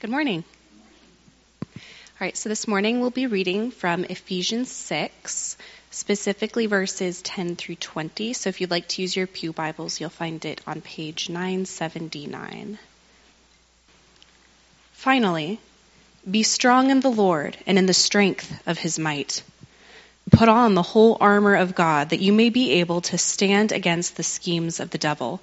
Good morning. All right, so this morning we'll be reading from Ephesians 6, specifically verses 10 through 20. So if you'd like to use your Pew Bibles, you'll find it on page 979. Finally, be strong in the Lord and in the strength of his might. Put on the whole armor of God that you may be able to stand against the schemes of the devil.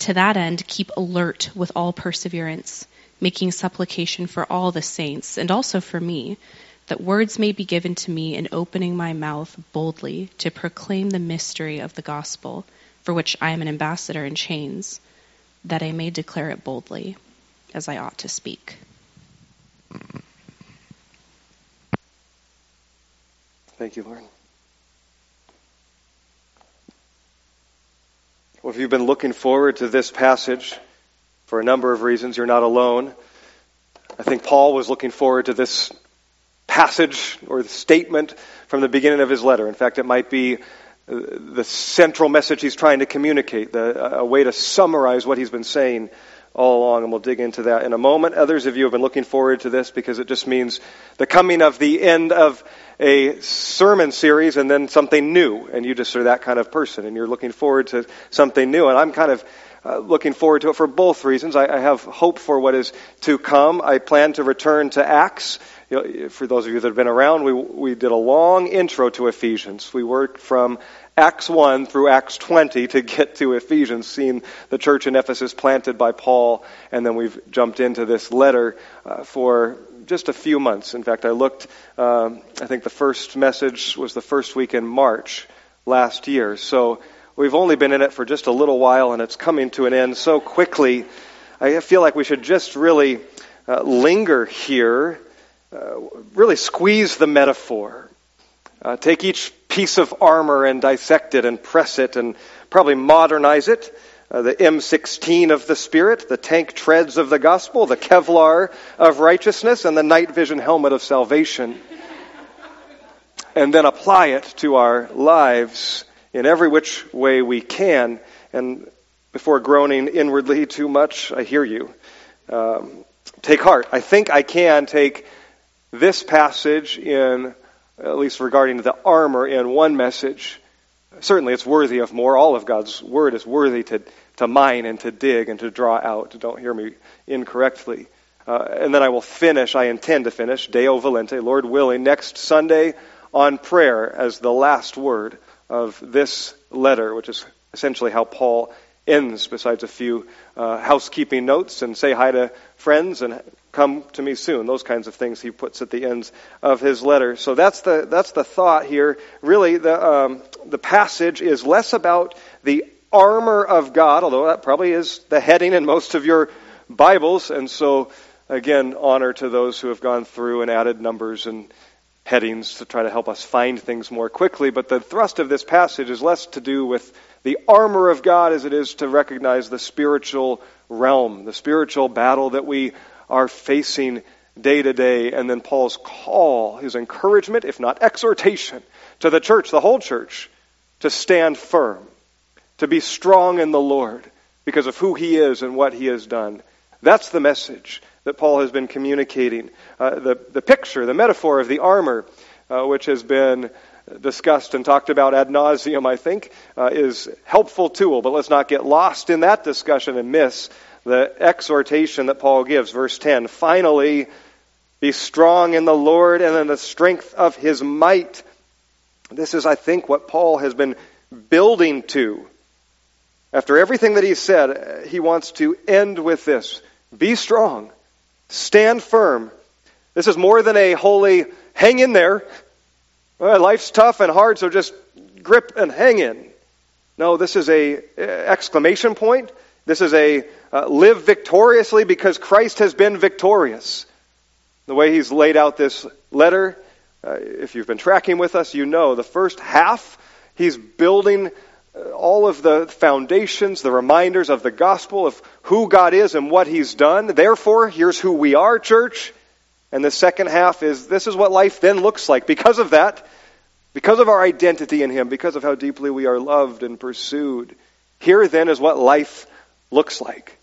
to that end, keep alert with all perseverance, making supplication for all the saints, and also for me, that words may be given to me in opening my mouth boldly to proclaim the mystery of the gospel, for which I am an ambassador in chains, that I may declare it boldly, as I ought to speak. Thank you, Lord. Well, if you've been looking forward to this passage for a number of reasons, you're not alone. I think Paul was looking forward to this passage or statement from the beginning of his letter. In fact, it might be uh, the central message he's trying to communicate, the, a way to summarize what he's been saying all along, and we'll dig into that in a moment. Others of you have been looking forward to this because it just means the coming of the end of a sermon series and then something new, and you just are that kind of person, and you're looking forward to something new. And I'm kind of uh, looking forward to it for both reasons. I, I, have hope for what is to come. I plan to return to Acts. You know, for those of you that have been around, we, we did a long intro to Ephesians. We worked from Acts 1 through Acts 20 to get to Ephesians, seeing the church in Ephesus planted by Paul, and then we've jumped into this letter uh, for just a few months. In fact, I looked, uh, I think the first message was the first week in March last year. So we've only been in it for just a little while, and it's coming to an end so quickly. I feel like we should just really uh, linger here, uh, really squeeze the metaphor. Uh, take each piece of armor and dissect it and press it and probably modernize it uh, the M16 of the Spirit, the tank treads of the gospel, the Kevlar of righteousness, and the night vision helmet of salvation. and then apply it to our lives in every which way we can. And before groaning inwardly too much, I hear you. Um, take heart. I think I can take this passage in, at least regarding the armor, in one message certainly it's worthy of more. All of God's word is worthy to, to mine and to dig and to draw out. Don't hear me incorrectly. Uh, and then I will finish, I intend to finish, Deo Volente, Lord willing, next Sunday on prayer as the last word of this letter, which is essentially how Paul ends, besides a few uh, housekeeping notes and say hi to friends and come to me soon. Those kinds of things he puts at the ends of his letter. So that's the that's the thought here. Really, the um, the passage is less about the armor of God, although that probably is the heading in most of your Bibles. And so, again, honor to those who have gone through and added numbers and headings to try to help us find things more quickly. But the thrust of this passage is less to do with the armor of God as it is to recognize the spiritual realm, the spiritual battle that we are facing day to day. And then Paul's call, his encouragement, if not exhortation, to the church, the whole church, to stand firm, to be strong in the Lord because of who he is and what he has done. That's the message that Paul has been communicating. Uh, the, the picture, the metaphor of the armor, uh, which has been discussed and talked about ad nauseum, I think, uh, is helpful tool. But let's not get lost in that discussion and miss the exhortation that Paul gives. Verse 10 Finally, be strong in the Lord and in the strength of his might. This is, I think, what Paul has been building to After everything that he said, he wants to end with this Be strong, stand firm. This is more than a holy hang in there. Life's tough and hard, so just grip and hang in. No, this is a eh, exclamation point. This is a uh, live victoriously because Christ has been victorious. The way he's laid out this letter, uh, if you've been tracking with us, you know the first half, he's building uh, all of the foundations, the reminders of the gospel of who God is and what he's done. Therefore, here's who we are, church. And the second half is this is what life then looks like. Because of that, because of our identity in him, because of how deeply we are loved and pursued, here then is what life looks like.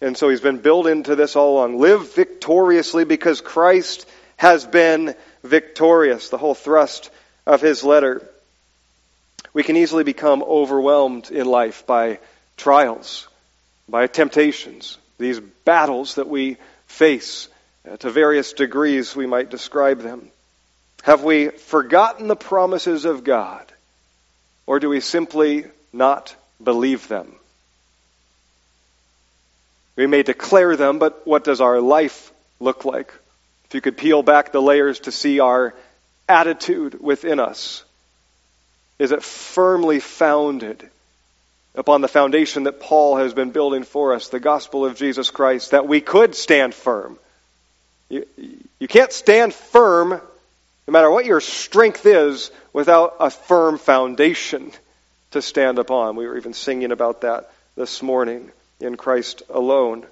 And so he's been built into this all along. Live victoriously because Christ has been victorious. The whole thrust of his letter. We can easily become overwhelmed in life by trials, by temptations, these battles that we face. Uh, to various degrees, we might describe them. Have we forgotten the promises of God? Or do we simply not believe them? We may declare them, but what does our life look like? If you could peel back the layers to see our attitude within us, is it firmly founded upon the foundation that Paul has been building for us, the gospel of Jesus Christ, that we could stand firm? You, you can't stand firm, no matter what your strength is, without a firm foundation to stand upon. We were even singing about that this morning in Christ alone.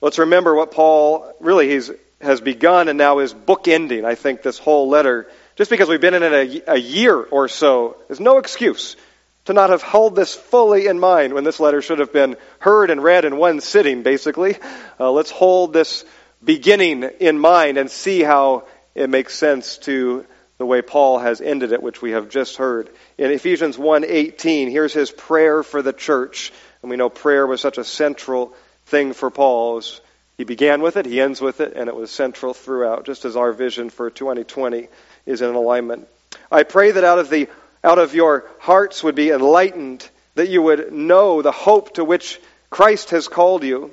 Let's remember what Paul really he's, has begun and now is bookending, I think, this whole letter. Just because we've been in it a, a year or so is no excuse to not have held this fully in mind when this letter should have been heard and read in one sitting, basically. Uh, let's hold this beginning in mind and see how it makes sense to the way Paul has ended it, which we have just heard. In Ephesians 1:18, here's his prayer for the church. And we know prayer was such a central thing for Paul. Was, he began with it, he ends with it, and it was central throughout, just as our vision for 2020 is in alignment. I pray that out of the out of your hearts would be enlightened, that you would know the hope to which Christ has called you,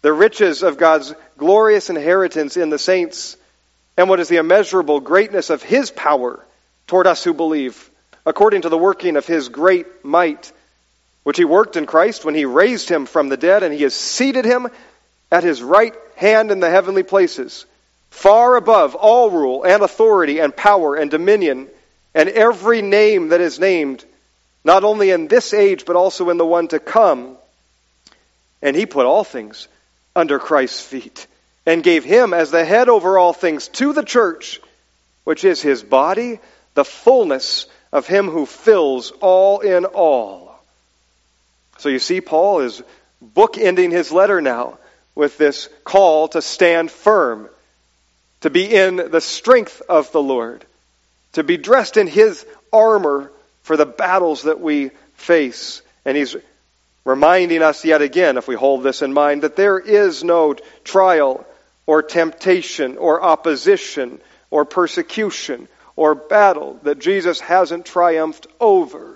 the riches of God's glorious inheritance in the saints, and what is the immeasurable greatness of his power toward us who believe, according to the working of his great might which he worked in Christ when he raised him from the dead, and he has seated him at his right hand in the heavenly places, far above all rule and authority and power and dominion, and every name that is named, not only in this age, but also in the one to come. And he put all things under Christ's feet, and gave him as the head over all things to the church, which is his body, the fullness of him who fills all in all. So you see, Paul is bookending his letter now with this call to stand firm, to be in the strength of the Lord, to be dressed in his armor for the battles that we face. And he's reminding us yet again, if we hold this in mind, that there is no trial or temptation or opposition or persecution or battle that Jesus hasn't triumphed over.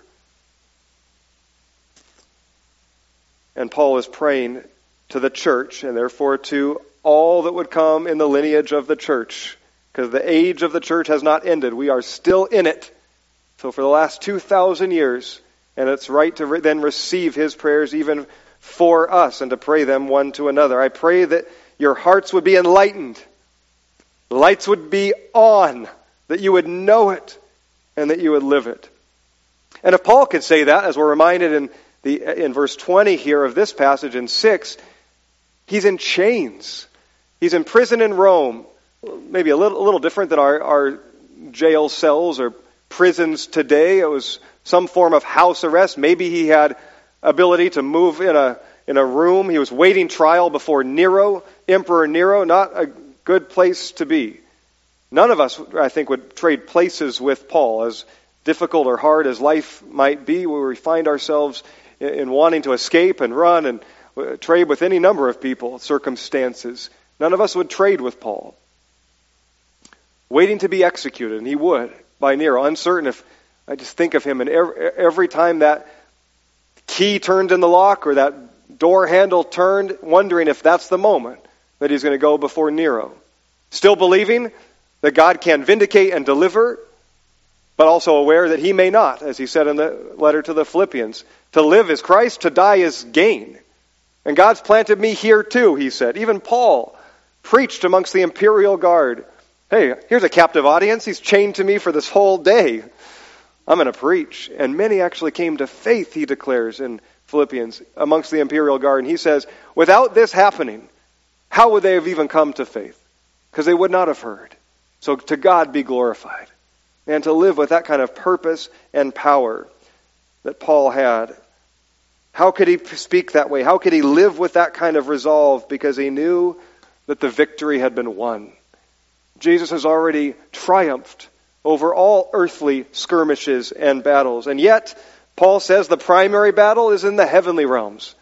And Paul is praying to the church and therefore to all that would come in the lineage of the church. Because the age of the church has not ended. We are still in it. So for the last 2,000 years, and it's right to re- then receive his prayers even for us and to pray them one to another. I pray that your hearts would be enlightened, lights would be on, that you would know it, and that you would live it. And if Paul could say that, as we're reminded in the, in verse 20 here of this passage in 6, he's in chains. He's in prison in Rome. Maybe a little, a little different than our, our jail cells or prisons today. It was some form of house arrest. Maybe he had ability to move in a, in a room. He was waiting trial before Nero, Emperor Nero. Not a good place to be. None of us, I think, would trade places with Paul, as difficult or hard as life might be, where we find ourselves in wanting to escape and run and uh, trade with any number of people, circumstances. None of us would trade with Paul. Waiting to be executed, and he would by Nero. Uncertain if I just think of him, and every, every time that key turned in the lock or that door handle turned, wondering if that's the moment that he's going to go before Nero. Still believing that God can vindicate and deliver, but also aware that he may not, as he said in the letter to the Philippians. To live is Christ, to die is gain. And God's planted me here too, he said. Even Paul preached amongst the imperial guard. Hey, here's a captive audience. He's chained to me for this whole day. I'm going to preach. And many actually came to faith, he declares in Philippians, amongst the imperial guard. And he says, without this happening, how would they have even come to faith? Because they would not have heard. So to God be glorified. And to live with that kind of purpose and power that Paul had. How could he speak that way? How could he live with that kind of resolve? Because he knew that the victory had been won. Jesus has already triumphed over all earthly skirmishes and battles. And yet, Paul says the primary battle is in the heavenly realms.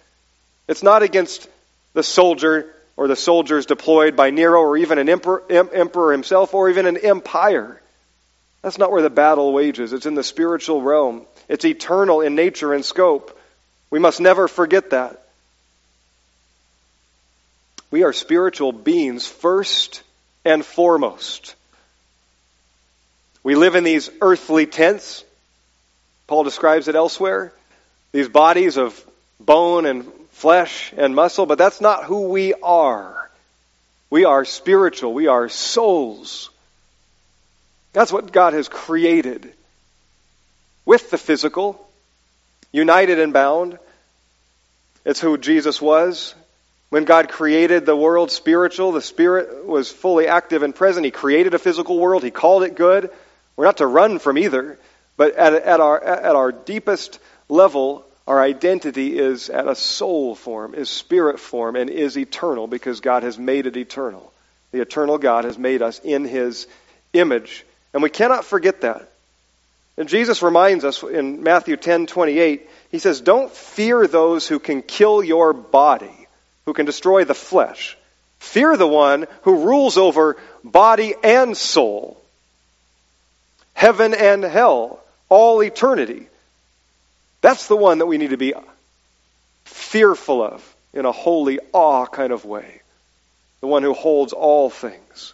It's not against the soldier or the soldiers deployed by Nero or even an emperor, emperor himself or even an empire. That's not where the battle wages. It's in the spiritual realm. It's eternal in nature and scope. We must never forget that. We are spiritual beings first and foremost. We live in these earthly tents. Paul describes it elsewhere. These bodies of bone and flesh and muscle, but that's not who we are. We are spiritual. We are souls. That's what God has created with the physical, united and bound. It's who Jesus was. When God created the world spiritual, the Spirit was fully active and present. He created a physical world. He called it good. We're not to run from either, but at, at, our, at our deepest level, our identity is at a soul form, is spirit form, and is eternal because God has made it eternal. The eternal God has made us in His image. And we cannot forget that. And Jesus reminds us in Matthew 10 28, He says, Don't fear those who can kill your body, who can destroy the flesh. Fear the one who rules over body and soul heaven and hell, all eternity. That's the one that we need to be fearful of in a holy awe kind of way. The one who holds all things.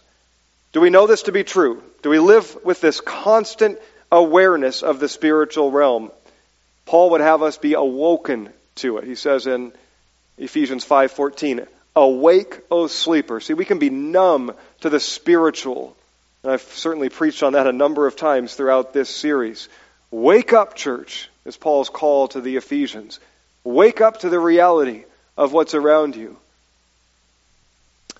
Do we know this to be true? Do we live with this constant awareness of the spiritual realm? Paul would have us be awoken to it. He says in Ephesians 5:14, "Awake, O sleeper." See, we can be numb to the spiritual and I've certainly preached on that a number of times throughout this series. Wake up, church, is Paul's call to the Ephesians. Wake up to the reality of what's around you.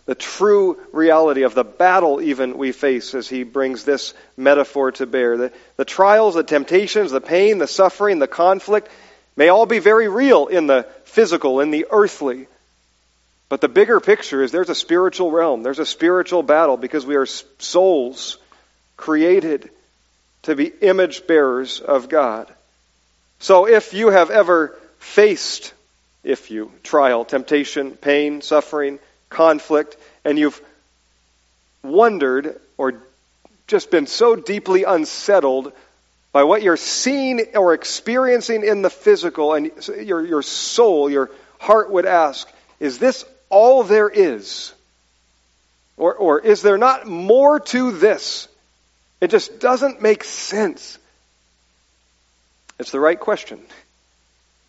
The true reality of the battle, even we face, as he brings this metaphor to bear. The, the trials, the temptations, the pain, the suffering, the conflict may all be very real in the physical, in the earthly. But the bigger picture is there's a spiritual realm, there's a spiritual battle because we are souls created to be image bearers of God. So if you have ever faced, if you, trial, temptation, pain, suffering, conflict, and you've wondered or just been so deeply unsettled by what you're seeing or experiencing in the physical, and your, your soul, your heart would ask, is this all there is? Or, or is there not more to this? It just doesn't make sense. It's the right question.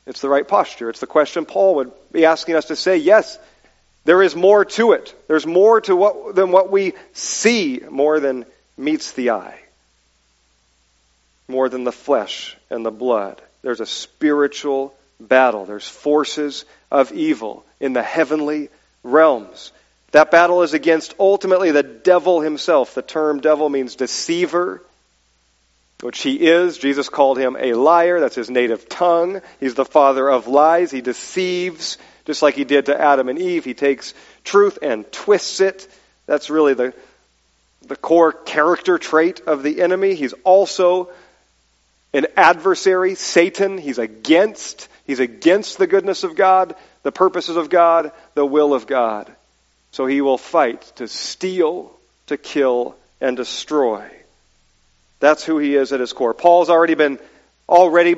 It's the right posture. It's the question Paul would be asking us to say, yes, there is more to it. There's more to what than what we see, more than meets the eye. More than the flesh and the blood. There's a spiritual battle. There's forces of evil in the heavenly realms. That battle is against ultimately the devil himself. The term devil means deceiver, which he is. Jesus called him a liar. That's his native tongue. He's the father of lies. He deceives, just like he did to Adam and Eve. He takes truth and twists it. That's really the, the core character trait of the enemy. He's also an adversary, Satan. He's against He's against the goodness of God, the purposes of God, the will of God. So he will fight to steal, to kill, and destroy. That's who he is at his core. Paul's already been already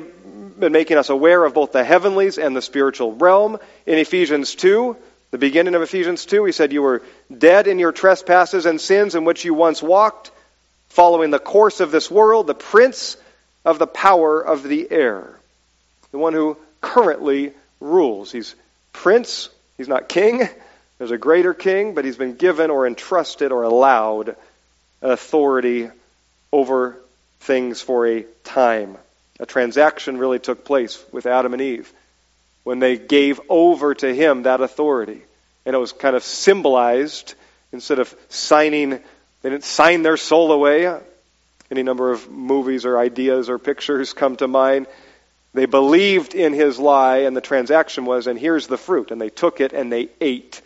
been making us aware of both the heavenlies and the spiritual realm. In Ephesians 2, the beginning of Ephesians 2, he said, You were dead in your trespasses and sins in which you once walked, following the course of this world, the prince of the power of the air, the one who currently rules. He's prince, he's not king. There's a greater king, but he's been given or entrusted or allowed authority over things for a time. A transaction really took place with Adam and Eve when they gave over to him that authority. And it was kind of symbolized instead of signing, they didn't sign their soul away. Any number of movies or ideas or pictures come to mind. They believed in his lie, and the transaction was, and here's the fruit. And they took it and they ate.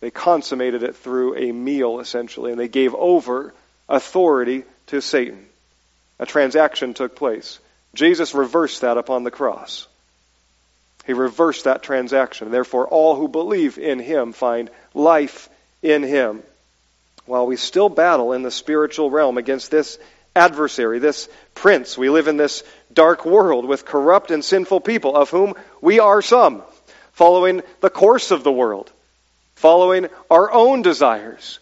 They consummated it through a meal, essentially, and they gave over authority to Satan. A transaction took place. Jesus reversed that upon the cross. He reversed that transaction. Therefore, all who believe in him find life in him. While we still battle in the spiritual realm against this adversary, this prince, we live in this dark world with corrupt and sinful people, of whom we are some, following the course of the world, following our own desires,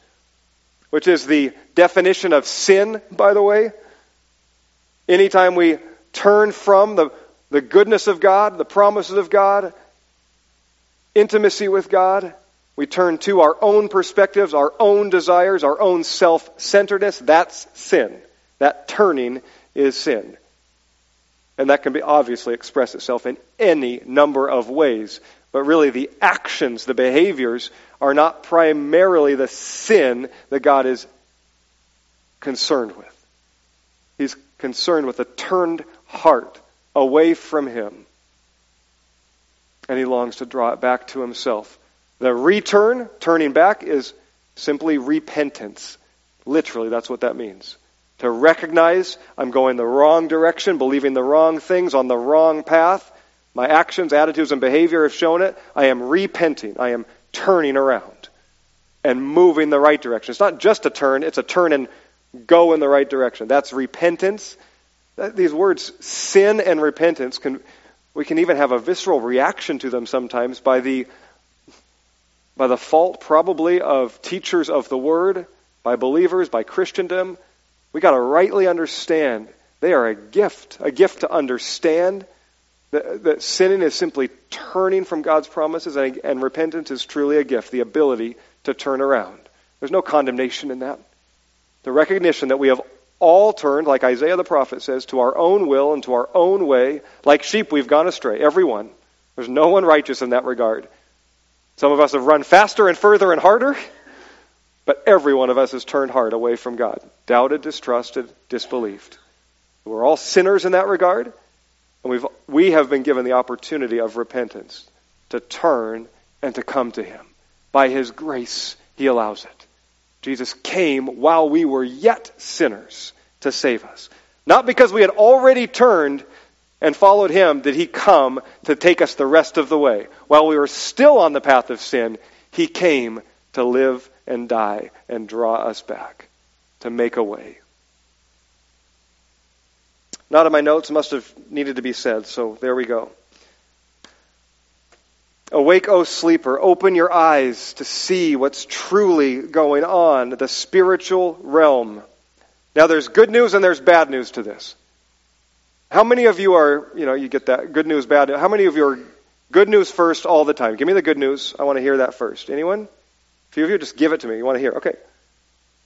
which is the definition of sin, by the way. Anytime we turn from the, the goodness of God, the promises of God, intimacy with God. We turn to our own perspectives, our own desires, our own self centeredness. That's sin. That turning is sin. And that can be obviously express itself in any number of ways. But really, the actions, the behaviors, are not primarily the sin that God is concerned with. He's concerned with a turned heart away from Him. And He longs to draw it back to Himself. The return, turning back, is simply repentance. Literally, that's what that means. To recognize I'm going the wrong direction, believing the wrong things on the wrong path. My actions, attitudes, and behavior have shown it. I am repenting. I am turning around and moving the right direction. It's not just a turn, it's a turn and go in the right direction. That's repentance. These words, sin and repentance, can, we can even have a visceral reaction to them sometimes by the, by the fault, probably, of teachers of the Word, by believers, by Christendom. We've got to rightly understand they are a gift, a gift to understand that, that sinning is simply turning from God's promises, and, and repentance is truly a gift, the ability to turn around. There's no condemnation in that. The recognition that we have all turned, like Isaiah the prophet says, to our own will and to our own way. Like sheep, we've gone astray. Everyone. There's no one righteous in that regard. Some of us have run faster and further and harder, but every one of us has turned hard away from God. Doubted, distrusted, disbelieved. We're all sinners in that regard, and we've, we have been given the opportunity of repentance to turn and to come to Him. By His grace, He allows it. Jesus came while we were yet sinners to save us. Not because we had already turned and followed him did he come to take us the rest of the way. While we were still on the path of sin, he came to live and die and draw us back, to make a way. Not in my notes, must have needed to be said, so there we go. Awake, O sleeper, open your eyes to see what's truly going on, the spiritual realm. Now, there's good news and there's bad news to this. How many of you are, you know, you get that good news, bad news? How many of you are good news first all the time? Give me the good news. I want to hear that first. Anyone? A few of you, just give it to me. You want to hear? Okay.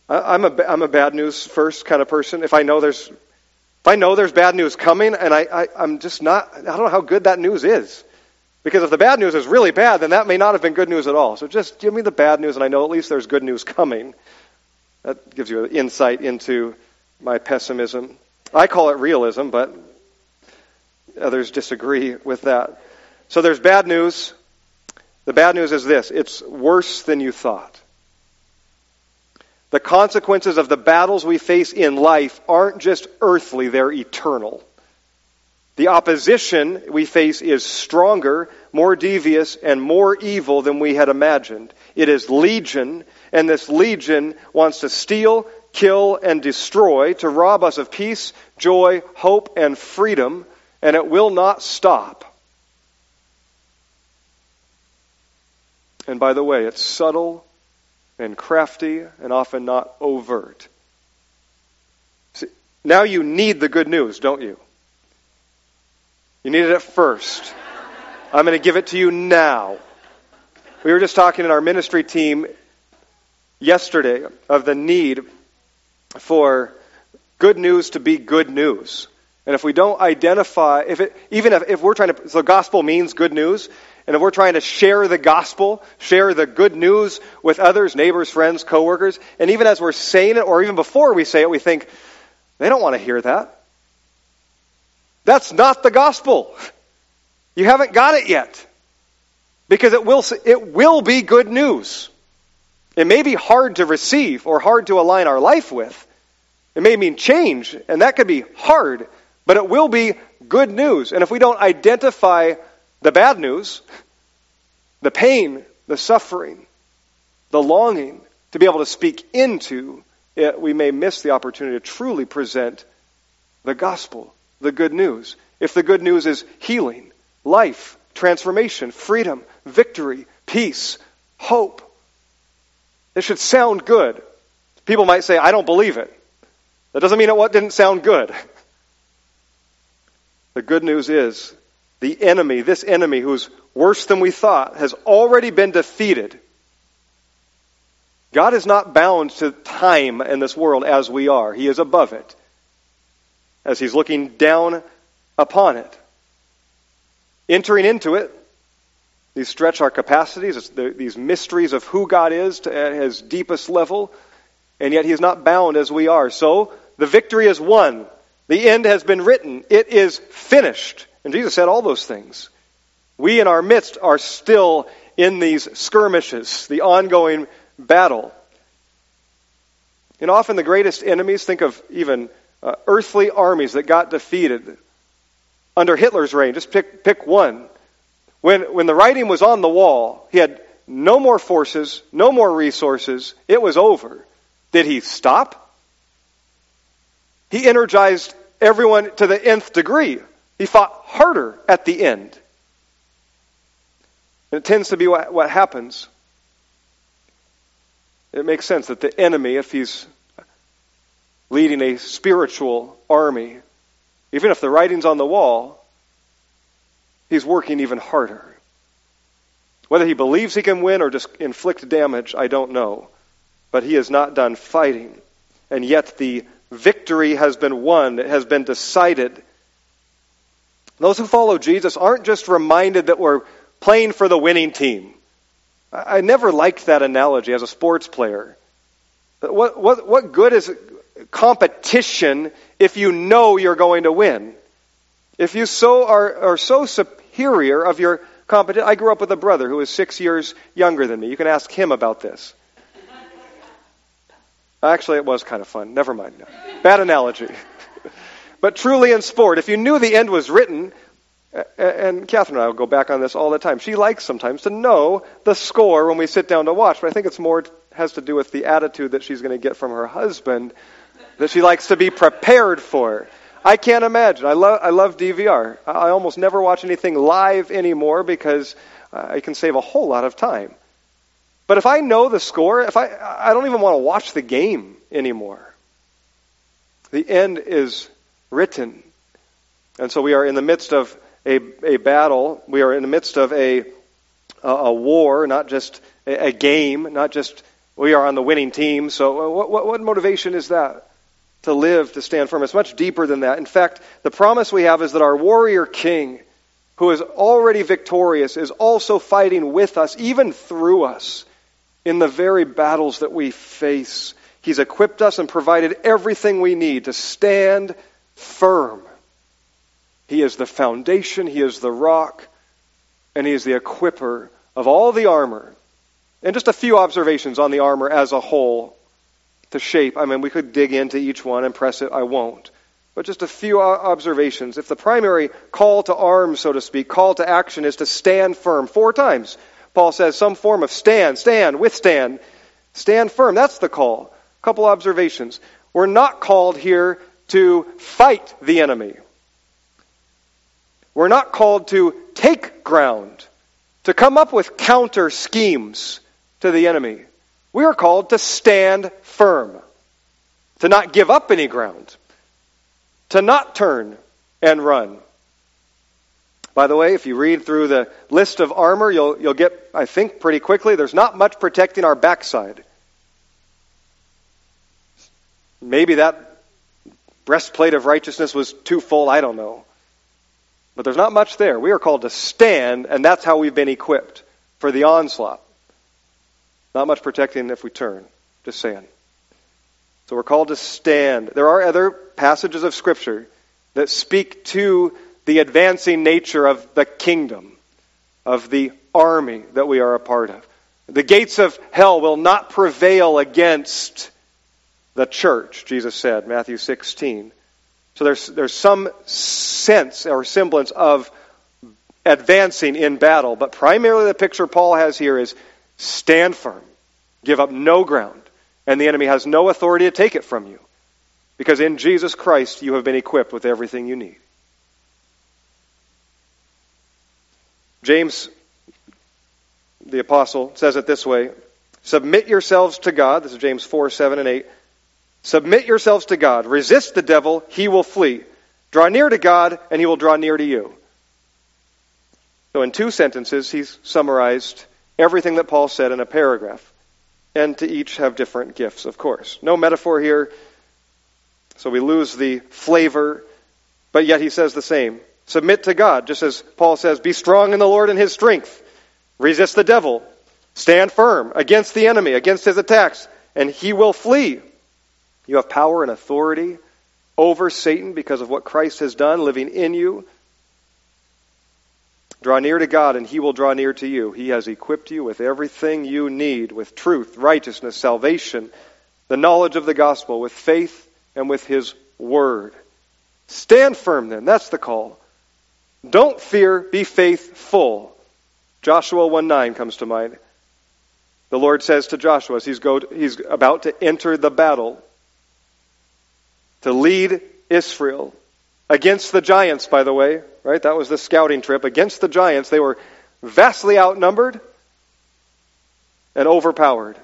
I, I'm a, I'm a bad news first kind of person. If I know there's, if I know there's bad news coming and I, I, I'm just not, I don't know how good that news is. Because if the bad news is really bad, then that may not have been good news at all. So just give me the bad news, and I know at least there's good news coming. That gives you an insight into my pessimism. I call it realism, but others disagree with that. So there's bad news. The bad news is this it's worse than you thought. The consequences of the battles we face in life aren't just earthly, they're eternal. The opposition we face is stronger, more devious, and more evil than we had imagined. It is legion, and this legion wants to steal, kill, and destroy, to rob us of peace, joy, hope, and freedom. and it will not stop. And by the way, it's subtle and crafty and often not overt. See, now you need the good news, don't you? You need it first. I'm going to give it to you now. We were just talking in our ministry team yesterday of the need for good news to be good news. And if we don't identify, if it, even if, if we're trying to, so gospel means good news, and if we're trying to share the gospel, share the good news with others, neighbors, friends, coworkers, and even as we're saying it, or even before we say it, we think, they don't want to hear that. That's not the gospel. You haven't got it yet. Because it will, it will be good news. It may be hard to receive or hard to align our life with. It may mean change, and that could be hard, but it will be good news. And if we don't identify the bad news, the pain, the suffering, the longing to be able to speak into it, we may miss the opportunity to truly present the gospel, the good news. If the good news is healing, life, transformation, freedom, victory, peace, hope, it should sound good. People might say, I don't believe it. That doesn't mean it didn't sound good. The good news is the enemy, this enemy who's worse than we thought, has already been defeated. God is not bound to time in this world as we are. He is above it, as He's looking down upon it. Entering into it, these stretch our capacities, these mysteries of who God is to, at His deepest level, and yet He is not bound as we are. So, the victory is won. The end has been written. It is finished. And Jesus said all those things. We in our midst are still in these skirmishes, the ongoing battle. And often the greatest enemies, think of even uh, earthly armies that got defeated under Hitler's reign. Just pick, pick one. When, when the writing was on the wall, he had no more forces, no more resources. It was over. Did he stop? He energized everyone to the nth degree. He fought harder at the end. And it tends to be what, what happens. It makes sense that the enemy, if he's leading a spiritual army, even if the writing's on the wall, he's working even harder. Whether he believes he can win or just inflict damage, I don't know. But he is not done fighting. And yet the victory has been won, it has been decided. Those who follow Jesus aren't just reminded that we're playing for the winning team. I never liked that analogy as a sports player. What, what, what good is competition if you know you're going to win? If you so are, are so superior of your competition. I grew up with a brother who was six years younger than me. You can ask him about this. Actually, it was kind of fun. Never mind. No. Bad analogy. but truly in sport, if you knew the end was written, and Catherine and I will go back on this all the time. She likes sometimes to know the score when we sit down to watch, but I think it's more has to do with the attitude that she's going to get from her husband that she likes to be prepared for. I can't imagine. I love I love DVR. I almost never watch anything live anymore because I can save a whole lot of time. But if I know the score, if I I don't even want to watch the game anymore. The end is written. And so we are in the midst of a, a battle. We are in the midst of a, a, a war, not just a, a, game, not just we are on the winning team. So, uh, what, what, what motivation is that? To live, to stand firm. It's much deeper than that. In fact, the promise we have is that our warrior king, who is already victorious, is also fighting with us, even through us, in the very battles that we face. He's equipped us and provided everything we need to stand firm he is the foundation, He is the rock, and He is the equiper of all the armor. And just a few observations on the armor as a whole to shape. I mean, we could dig into each one and press it. I won't. But just a few observations. If the primary call to arms, so to speak, call to action is to stand firm, four times, Paul says some form of stand, stand, withstand, stand firm. That's the call. A couple observations. We're not called here to fight the enemy. We're not called to take ground, to come up with counter schemes to the enemy. We are called to stand firm, to not give up any ground, to not turn and run. By the way, if you read through the list of armor, you'll, you'll get, I think, pretty quickly, there's not much protecting our backside. Maybe that breastplate of righteousness was too full, I don't know. But there's not much there. We are called to stand, and that's how we've been equipped for the onslaught. Not much protecting if we turn. Just saying. So we're called to stand. There are other passages of Scripture that speak to the advancing nature of the kingdom, of the army that we are a part of. The gates of hell will not prevail against the church, Jesus said, Matthew 16. So there's, there's some sense or semblance of advancing in battle, but primarily the picture Paul has here is stand firm, give up no ground, and the enemy has no authority to take it from you. Because in Jesus Christ you have been equipped with everything you need. James, the apostle, says it this way Submit yourselves to God. This is James 4, 7, and 8. Submit yourselves to God. Resist the devil, he will flee. Draw near to God, and he will draw near to you. So, in two sentences, he's summarized everything that Paul said in a paragraph. And to each have different gifts, of course. No metaphor here, so we lose the flavor, but yet he says the same. Submit to God, just as Paul says, be strong in the Lord and his strength. Resist the devil. Stand firm against the enemy, against his attacks, and he will flee. You have power and authority over Satan because of what Christ has done living in you. Draw near to God, and He will draw near to you. He has equipped you with everything you need with truth, righteousness, salvation, the knowledge of the gospel, with faith, and with His word. Stand firm then. That's the call. Don't fear, be faithful. Joshua 1 9 comes to mind. The Lord says to Joshua as he's, go, he's about to enter the battle, to lead Israel against the giants, by the way, right? That was the scouting trip. Against the giants, they were vastly outnumbered and overpowered.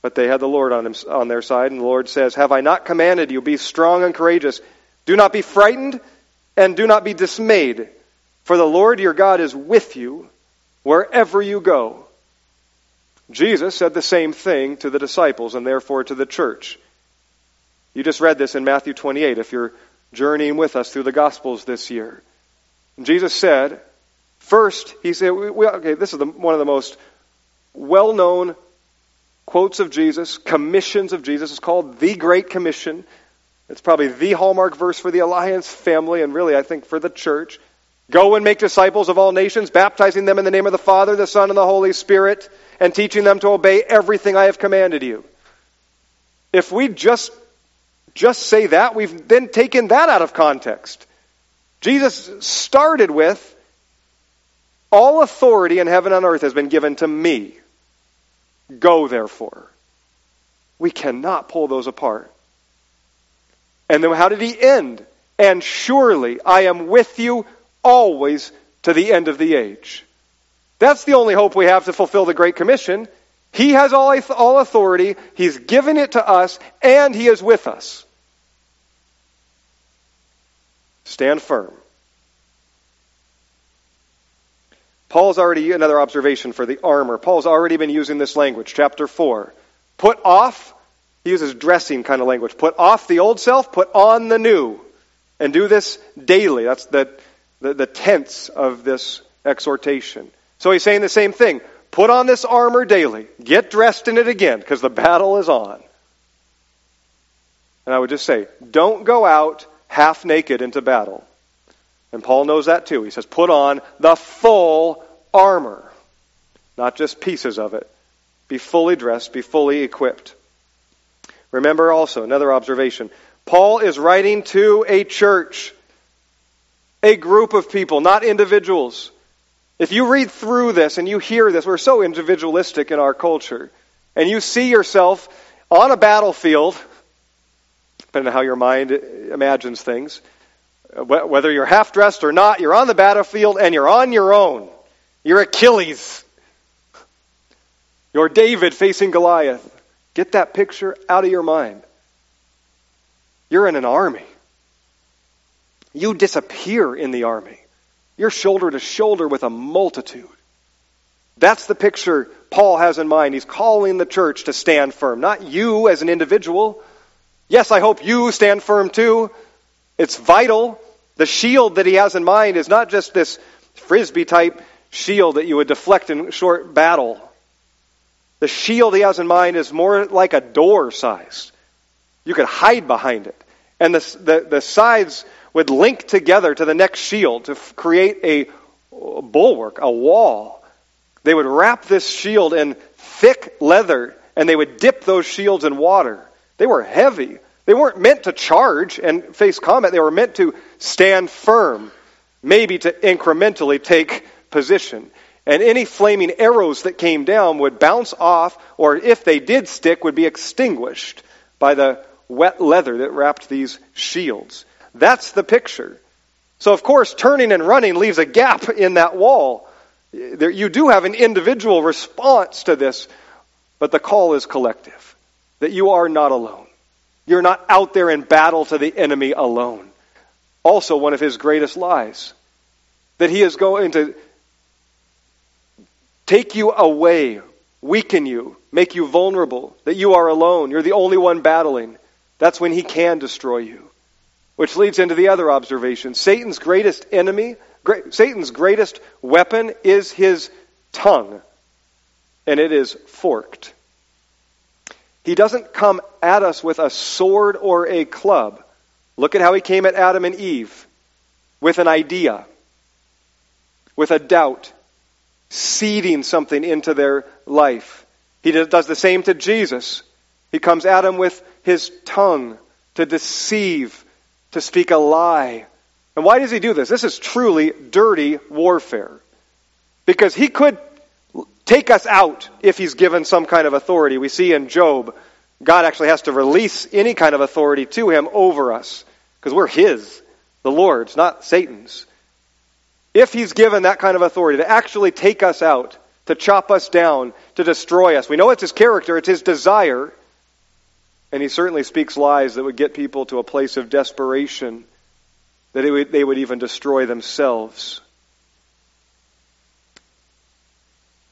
But they had the Lord on, him, on their side, and the Lord says, Have I not commanded you? Be strong and courageous. Do not be frightened, and do not be dismayed, for the Lord your God is with you wherever you go. Jesus said the same thing to the disciples and therefore to the church. You just read this in Matthew 28 if you're journeying with us through the Gospels this year. Jesus said, first, he said, we, okay, this is the, one of the most well known quotes of Jesus, commissions of Jesus. It's called the Great Commission. It's probably the hallmark verse for the Alliance family and really, I think, for the church. Go and make disciples of all nations, baptizing them in the name of the Father, the Son, and the Holy Spirit, and teaching them to obey everything I have commanded you. If we just just say that, we've then taken that out of context. Jesus started with, All authority in heaven and earth has been given to me. Go, therefore. We cannot pull those apart. And then how did he end? And surely I am with you always to the end of the age. That's the only hope we have to fulfill the Great Commission. He has all, all authority, He's given it to us, and He is with us. Stand firm. Paul's already, another observation for the armor. Paul's already been using this language, chapter 4. Put off, he uses dressing kind of language. Put off the old self, put on the new. And do this daily. That's the, the, the tense of this exhortation. So he's saying the same thing. Put on this armor daily. Get dressed in it again, because the battle is on. And I would just say, don't go out half naked into battle. And Paul knows that too. He says, put on the full armor, not just pieces of it. Be fully dressed, be fully equipped. Remember also, another observation Paul is writing to a church, a group of people, not individuals. If you read through this and you hear this, we're so individualistic in our culture, and you see yourself on a battlefield depending on how your mind imagines things, uh, Whether you're half dressed or not, you're on the battlefield and you're on your own. You're Achilles. You're David facing Goliath. Get that picture out of your mind. You're in an army. You disappear in the army. You're shoulder to shoulder with a multitude. That's the picture Paul has in mind. He's calling the church to stand firm, not you as an individual. Yes, I hope you stand firm too. It's vital. The shield that he has in mind is not just this frisbee type shield that you would deflect in short battle. The shield he has in mind is more like a door size. You could hide behind it. And the, the, the sides would link together to the next shield to f- create a bulwark, a wall. They would wrap this shield in thick leather and they would dip those shields in water. They were heavy. They weren't meant to charge and face combat. They were meant to stand firm, maybe to incrementally take position. And any flaming arrows that came down would bounce off, or if they did stick, would be extinguished by the wet leather that wrapped these shields. That's the picture. So, of course, turning and running leaves a gap in that wall. There, you do have an individual response to this, but the call is collective that you are not alone. You're not out there in battle to the enemy alone. Also, one of his greatest lies that he is going to take you away, weaken you, make you vulnerable, that you are alone. You're the only one battling. That's when he can destroy you. Which leads into the other observation. Satan's greatest enemy, great, Satan's greatest weapon is his tongue, and it is forked. He doesn't come at us with a sword or a club. Look at how he came at Adam and Eve with an idea, with a doubt, seeding something into their life. He does the same to Jesus. He comes at him with his tongue to deceive, to speak a lie. And why does he do this? This is truly dirty warfare. Because he could take us out if he's given some kind of authority. We see in Job, God actually has to release any kind of authority to him over us because we're his, the Lord's, not Satan's. If he's given that kind of authority to actually take us out, to chop us down, to destroy us, we know it's his character, it's his desire. And he certainly speaks lies that would get people to a place of desperation that would, they would even destroy themselves.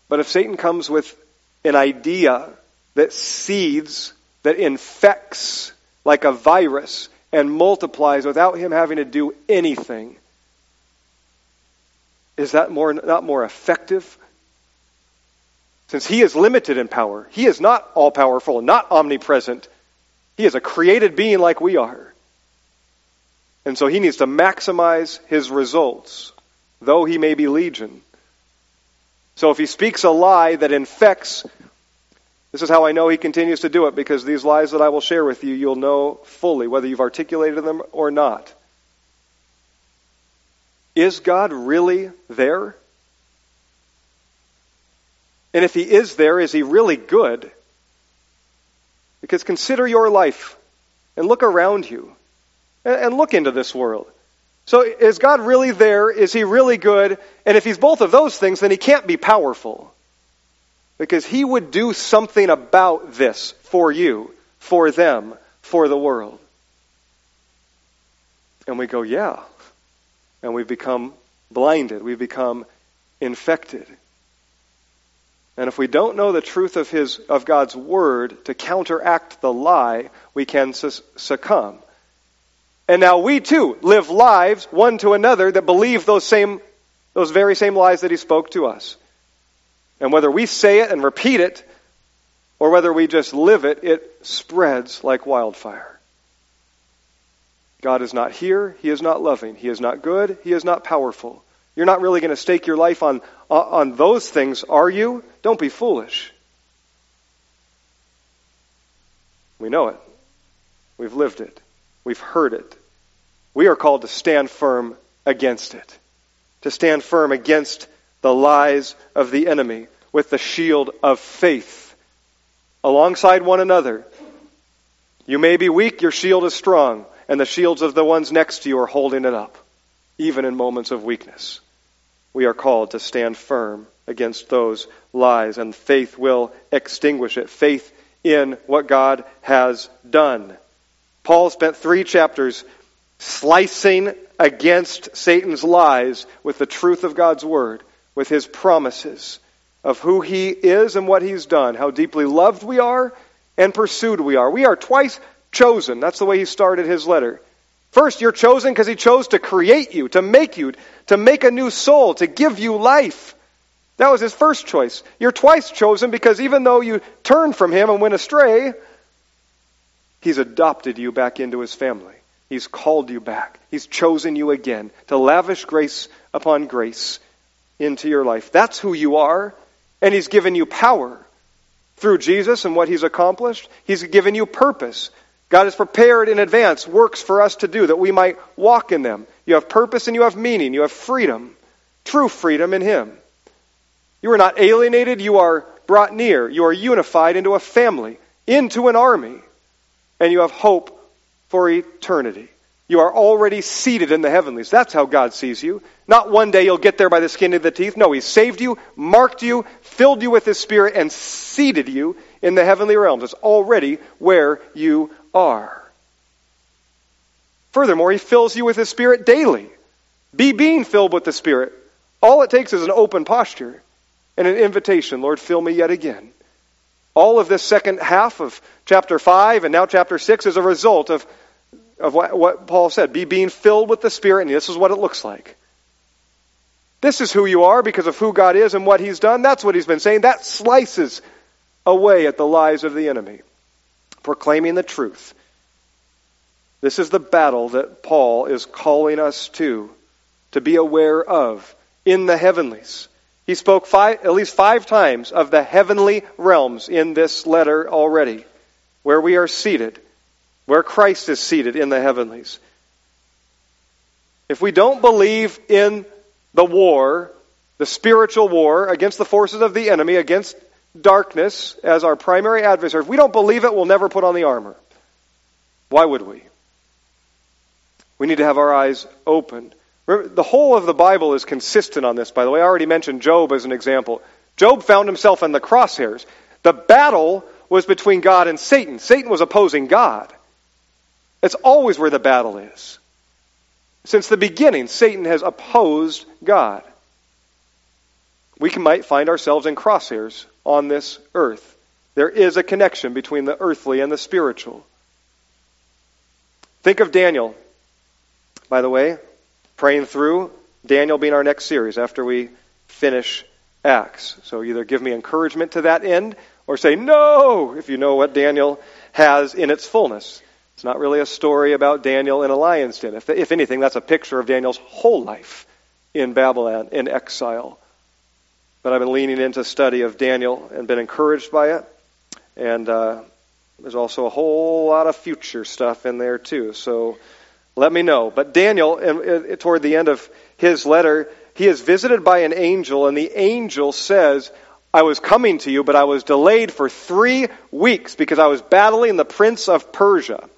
But if Satan comes with an idea that seeds, that infects like a virus and multiplies without him having to do anything, is that more, not more effective? Since he is limited in power, he is not all powerful, not omnipresent. He is a created being like we are. And so he needs to maximize his results, though he may be legion. So if he speaks a lie that infects, this is how I know he continues to do it, because these lies that I will share with you, you'll know fully, whether you've articulated them or not. Is God really there? And if he is there, is he really good? Because consider your life and look around you and look into this world. So is God really there? Is he really good? And if he's both of those things, then he can't be powerful. Because he would do something about this for you, for them, for the world. And we go, yeah. And we've become blinded. we've become infected. And if we don't know the truth of his of God's word to counteract the lie, we can succumb. And now we too live lives one to another that believe those same those very same lies that he spoke to us. And whether we say it and repeat it or whether we just live it, it spreads like wildfire. God is not here, he is not loving, he is not good, he is not powerful. You're not really going to stake your life on uh, on those things, are you? Don't be foolish. We know it. We've lived it. We've heard it. We are called to stand firm against it, to stand firm against the lies of the enemy with the shield of faith alongside one another. You may be weak, your shield is strong, and the shields of the ones next to you are holding it up. Even in moments of weakness. We are called to stand firm against those lies, and faith will extinguish it. Faith in what God has done. Paul spent three chapters slicing against Satan's lies with the truth of God's Word, with his promises of who he is and what he's done, how deeply loved we are and pursued we are. We are twice chosen. That's the way he started his letter. First, you're chosen because he chose to create you, to make you, to make a new soul, to give you life. That was his first choice. You're twice chosen because even though you turned from him and went astray, he's adopted you back into his family. He's called you back. He's chosen you again to lavish grace upon grace into your life. That's who you are. And he's given you power through Jesus and what he's accomplished. He's given you purpose. God has prepared in advance works for us to do that we might walk in them. You have purpose and you have meaning. You have freedom, true freedom in him. You are not alienated, you are brought near. You are unified into a family, into an army, and you have hope for eternity. You are already seated in the heavenlies. That's how God sees you. Not one day you'll get there by the skin of the teeth. No, He saved you, marked you, filled you with His Spirit, and seated you in the heavenly realms. It's already where you are. Furthermore, He fills you with His Spirit daily. Be being filled with the Spirit. All it takes is an open posture and an invitation Lord, fill me yet again. All of this second half of chapter 5 and now chapter 6 is a result of, of what, what Paul said. Be being filled with the Spirit, and this is what it looks like. This is who you are because of who God is and what He's done. That's what He's been saying. That slices away at the lies of the enemy. Proclaiming the truth. This is the battle that Paul is calling us to, to be aware of in the heavenlies. He spoke five, at least five times of the heavenly realms in this letter already, where we are seated, where Christ is seated in the heavenlies. If we don't believe in the war, the spiritual war against the forces of the enemy, against darkness as our primary adversary, if we don't believe it, we'll never put on the armor. Why would we? We need to have our eyes open. The whole of the Bible is consistent on this, by the way. I already mentioned Job as an example. Job found himself in the crosshairs. The battle was between God and Satan. Satan was opposing God. It's always where the battle is. Since the beginning, Satan has opposed God. We might find ourselves in crosshairs on this earth. There is a connection between the earthly and the spiritual. Think of Daniel, by the way, praying through Daniel being our next series after we finish Acts. So either give me encouragement to that end or say no if you know what Daniel has in its fullness. It's not really a story about Daniel in a lion's den. If, if anything, that's a picture of Daniel's whole life in Babylon, in exile. But I've been leaning into study of Daniel and been encouraged by it. And uh, there's also a whole lot of future stuff in there, too. So let me know. But Daniel, toward the end of his letter, he is visited by an angel, and the angel says, I was coming to you, but I was delayed for three weeks because I was battling the prince of Persia.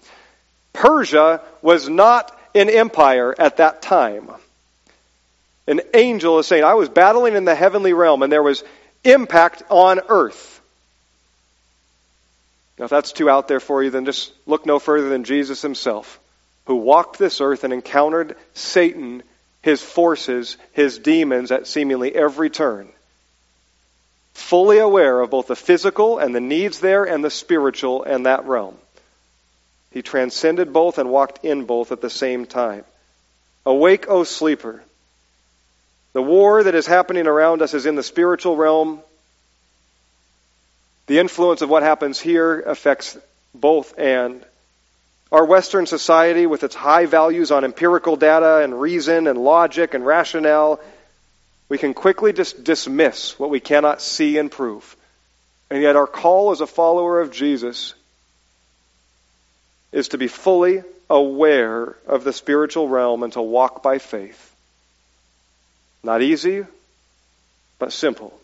Persia was not an empire at that time. An angel is saying, I was battling in the heavenly realm, and there was impact on earth. Now, if that's too out there for you, then just look no further than Jesus himself who walked this earth and encountered Satan, his forces, his demons at seemingly every turn. Fully aware of both the physical and the needs there and the spiritual and that realm. He transcended both and walked in both at the same time. Awake, O sleeper. The war that is happening around us is in the spiritual realm. The influence of what happens here affects both and our Western society, with its high values on empirical data and reason and logic and rationale, we can quickly just dismiss what we cannot see and prove. And yet, our call as a follower of Jesus is to be fully aware of the spiritual realm and to walk by faith. Not easy, but simple.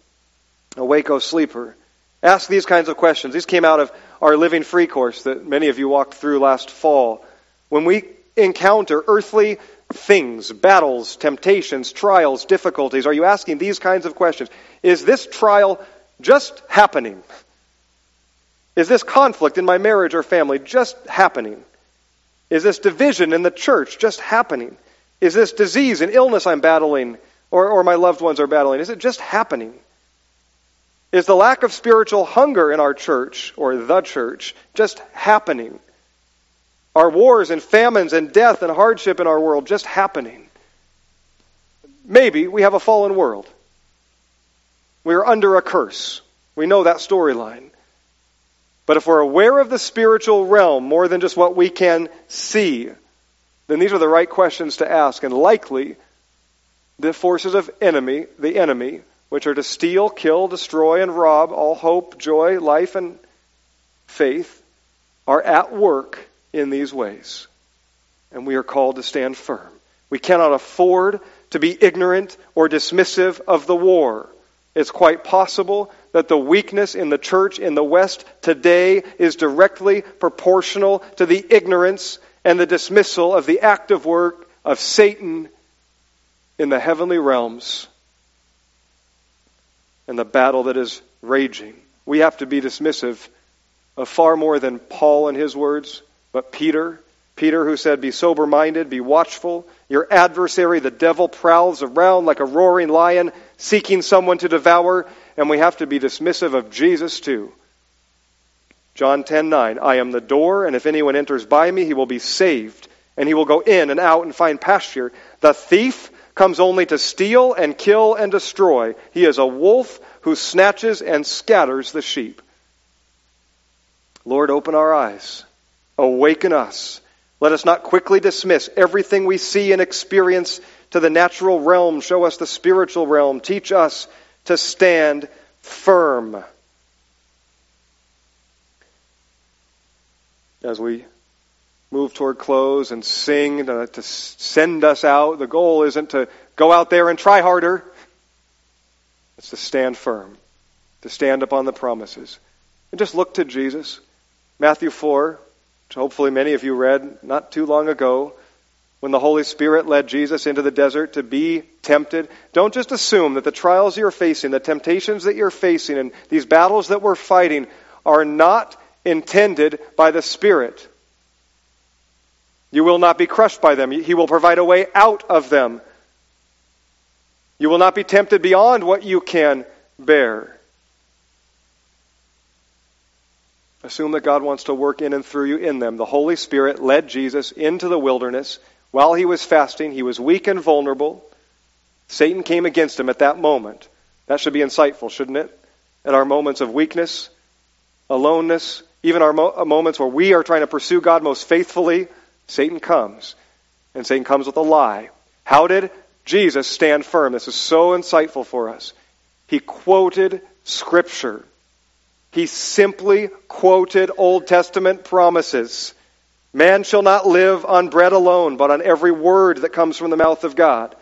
Awake, O sleeper. Ask these kinds of questions. These came out of our Living Free course that many of you walked through last fall, when we encounter earthly things, battles, temptations, trials, difficulties? Are you asking these kinds of questions? Is this trial just happening? Is this conflict in my marriage or family just happening? Is this division in the church just happening? Is this disease and illness I'm battling or, or my loved ones are battling? Is it just happening? Is the lack of spiritual hunger in our church or the church just happening? Are wars and famines and death and hardship in our world just happening? Maybe we have a fallen world. We are under a curse. We know that storyline. But if we're aware of the spiritual realm more than just what we can see, then these are the right questions to ask. And likely, the forces of enemy, the enemy, which are to steal, kill, destroy, and rob all hope, joy, life, and faith, are at work in these ways. And we are called to stand firm. We cannot afford to be ignorant or dismissive of the war. It's quite possible that the weakness in the church in the West today is directly proportional to the ignorance and the dismissal of the active work of Satan in the heavenly realms and the battle that is raging. We have to be dismissive of far more than Paul and his words, but Peter. Peter, who said, Be sober minded, be watchful. Your adversary, the devil, prowls around like a roaring lion, seeking someone to devour and we have to be dismissive of Jesus too. John 10:9 I am the door and if anyone enters by me he will be saved and he will go in and out and find pasture. The thief comes only to steal and kill and destroy. He is a wolf who snatches and scatters the sheep. Lord, open our eyes. Awaken us. Let us not quickly dismiss everything we see and experience to the natural realm. Show us the spiritual realm. Teach us to stand firm. As we move toward close and sing to, to, send us out, the goal isn't to go out there and try harder. It's to stand firm, to stand upon the promises. And just look to Jesus. Matthew 4, which hopefully many of you read not too long ago when the Holy Spirit led Jesus into the desert to be tempted, don't just assume that the trials you're facing, the temptations that you're facing, and these battles that we're fighting are not intended by the Spirit. You will not be crushed by them. He will provide a way out of them. You will not be tempted beyond what you can bear. Assume that God wants to work in and through you in them. The Holy Spirit led Jesus into the wilderness while he was fasting, he was weak and vulnerable. Satan came against him at that moment. That should be insightful, shouldn't it? At our moments of weakness, aloneness, even our mo- uh, moments where we are trying to pursue God most faithfully, Satan comes. And Satan comes with a lie. How did Jesus stand firm? This is so insightful for us. He quoted Scripture. He simply quoted Old Testament promises. Man shall not live on bread alone, but on every word that comes from the mouth of God.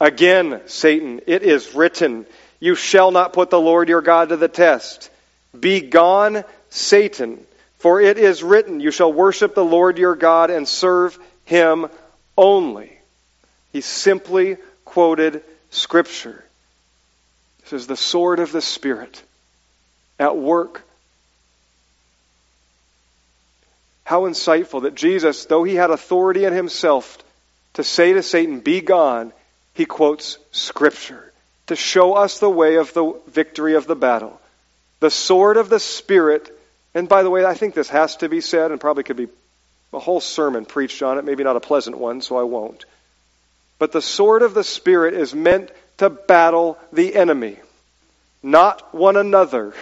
Again, Satan, it is written, You shall not put the Lord your God to the test. Be gone, Satan, for it is written, You shall worship the Lord your God and serve him only. He simply quoted Scripture. This is the sword of the Spirit at work How insightful that Jesus, though he had authority in himself to say to Satan, Be gone, he quotes Scripture to show us the way of the victory of the battle. The sword of the Spirit, and by the way, I think this has to be said and probably could be a whole sermon preached on it, maybe not a pleasant one, so I won't. But the sword of the Spirit is meant to battle the enemy, not one another.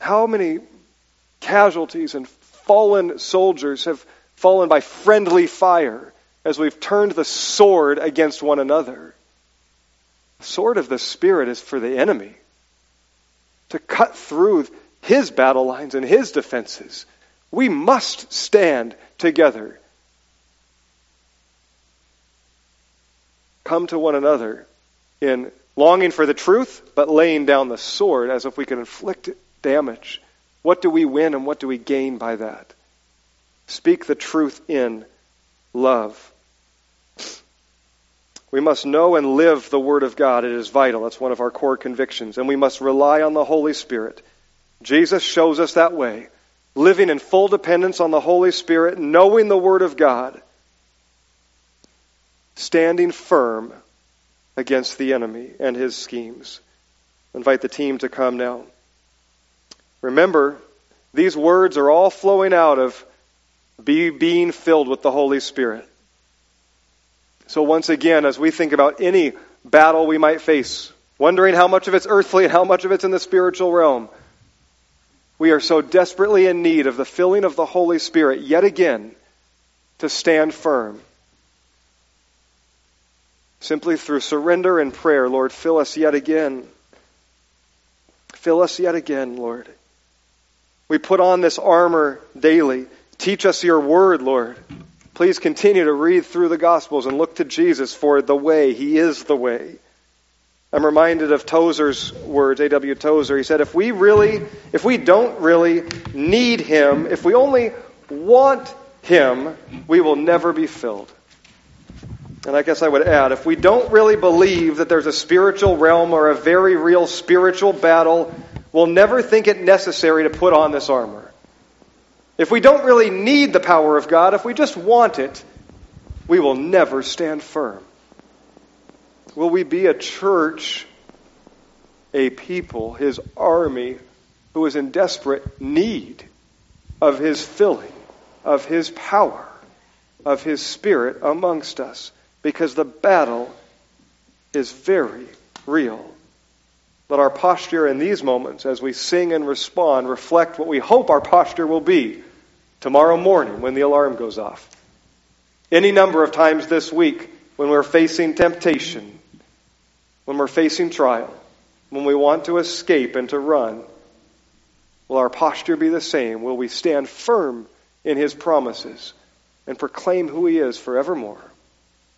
How many casualties and fallen soldiers have fallen by friendly fire as we've turned the sword against one another. The sword of the Spirit is for the enemy to cut through his battle lines and his defenses. We must stand together. Come to one another in longing for the truth, but laying down the sword as if we could inflict damage what do we win and what do we gain by that? Speak the truth in love. We must know and live the Word of God. It is vital. That's one of our core convictions. And we must rely on the Holy Spirit. Jesus shows us that way. Living in full dependence on the Holy Spirit, knowing the Word of God, standing firm against the enemy and his schemes. I invite the team to come now. Remember, these words are all flowing out of be, being filled with the Holy Spirit. So, once again, as we think about any battle we might face, wondering how much of it's earthly and how much of it's in the spiritual realm, we are so desperately in need of the filling of the Holy Spirit yet again to stand firm. Simply through surrender and prayer, Lord, fill us yet again. Fill us yet again, Lord. We put on this armor daily. Teach us your word, Lord. Please continue to read through the Gospels and look to Jesus for the way. He is the way. I'm reminded of Tozer's words, A.W. Tozer. He said, if we really, if we don't really need Him, if we only want Him, we will never be filled. And I guess I would add, if we don't really believe that there's a spiritual realm or a very real spiritual battle, we'll never think it necessary to put on this armor. If we don't really need the power of God, if we just want it, we will never stand firm. Will we be a church, a people, his army, who is in desperate need of his filling, of his power, of his spirit amongst us? Because the battle is very real. Let our posture in these moments, as we sing and respond, reflect what we hope our posture will be tomorrow morning when the alarm goes off. Any number of times this week when we're facing temptation, when we're facing trial, when we want to escape and to run, will our posture be the same? Will we stand firm in His promises and proclaim who He is forevermore?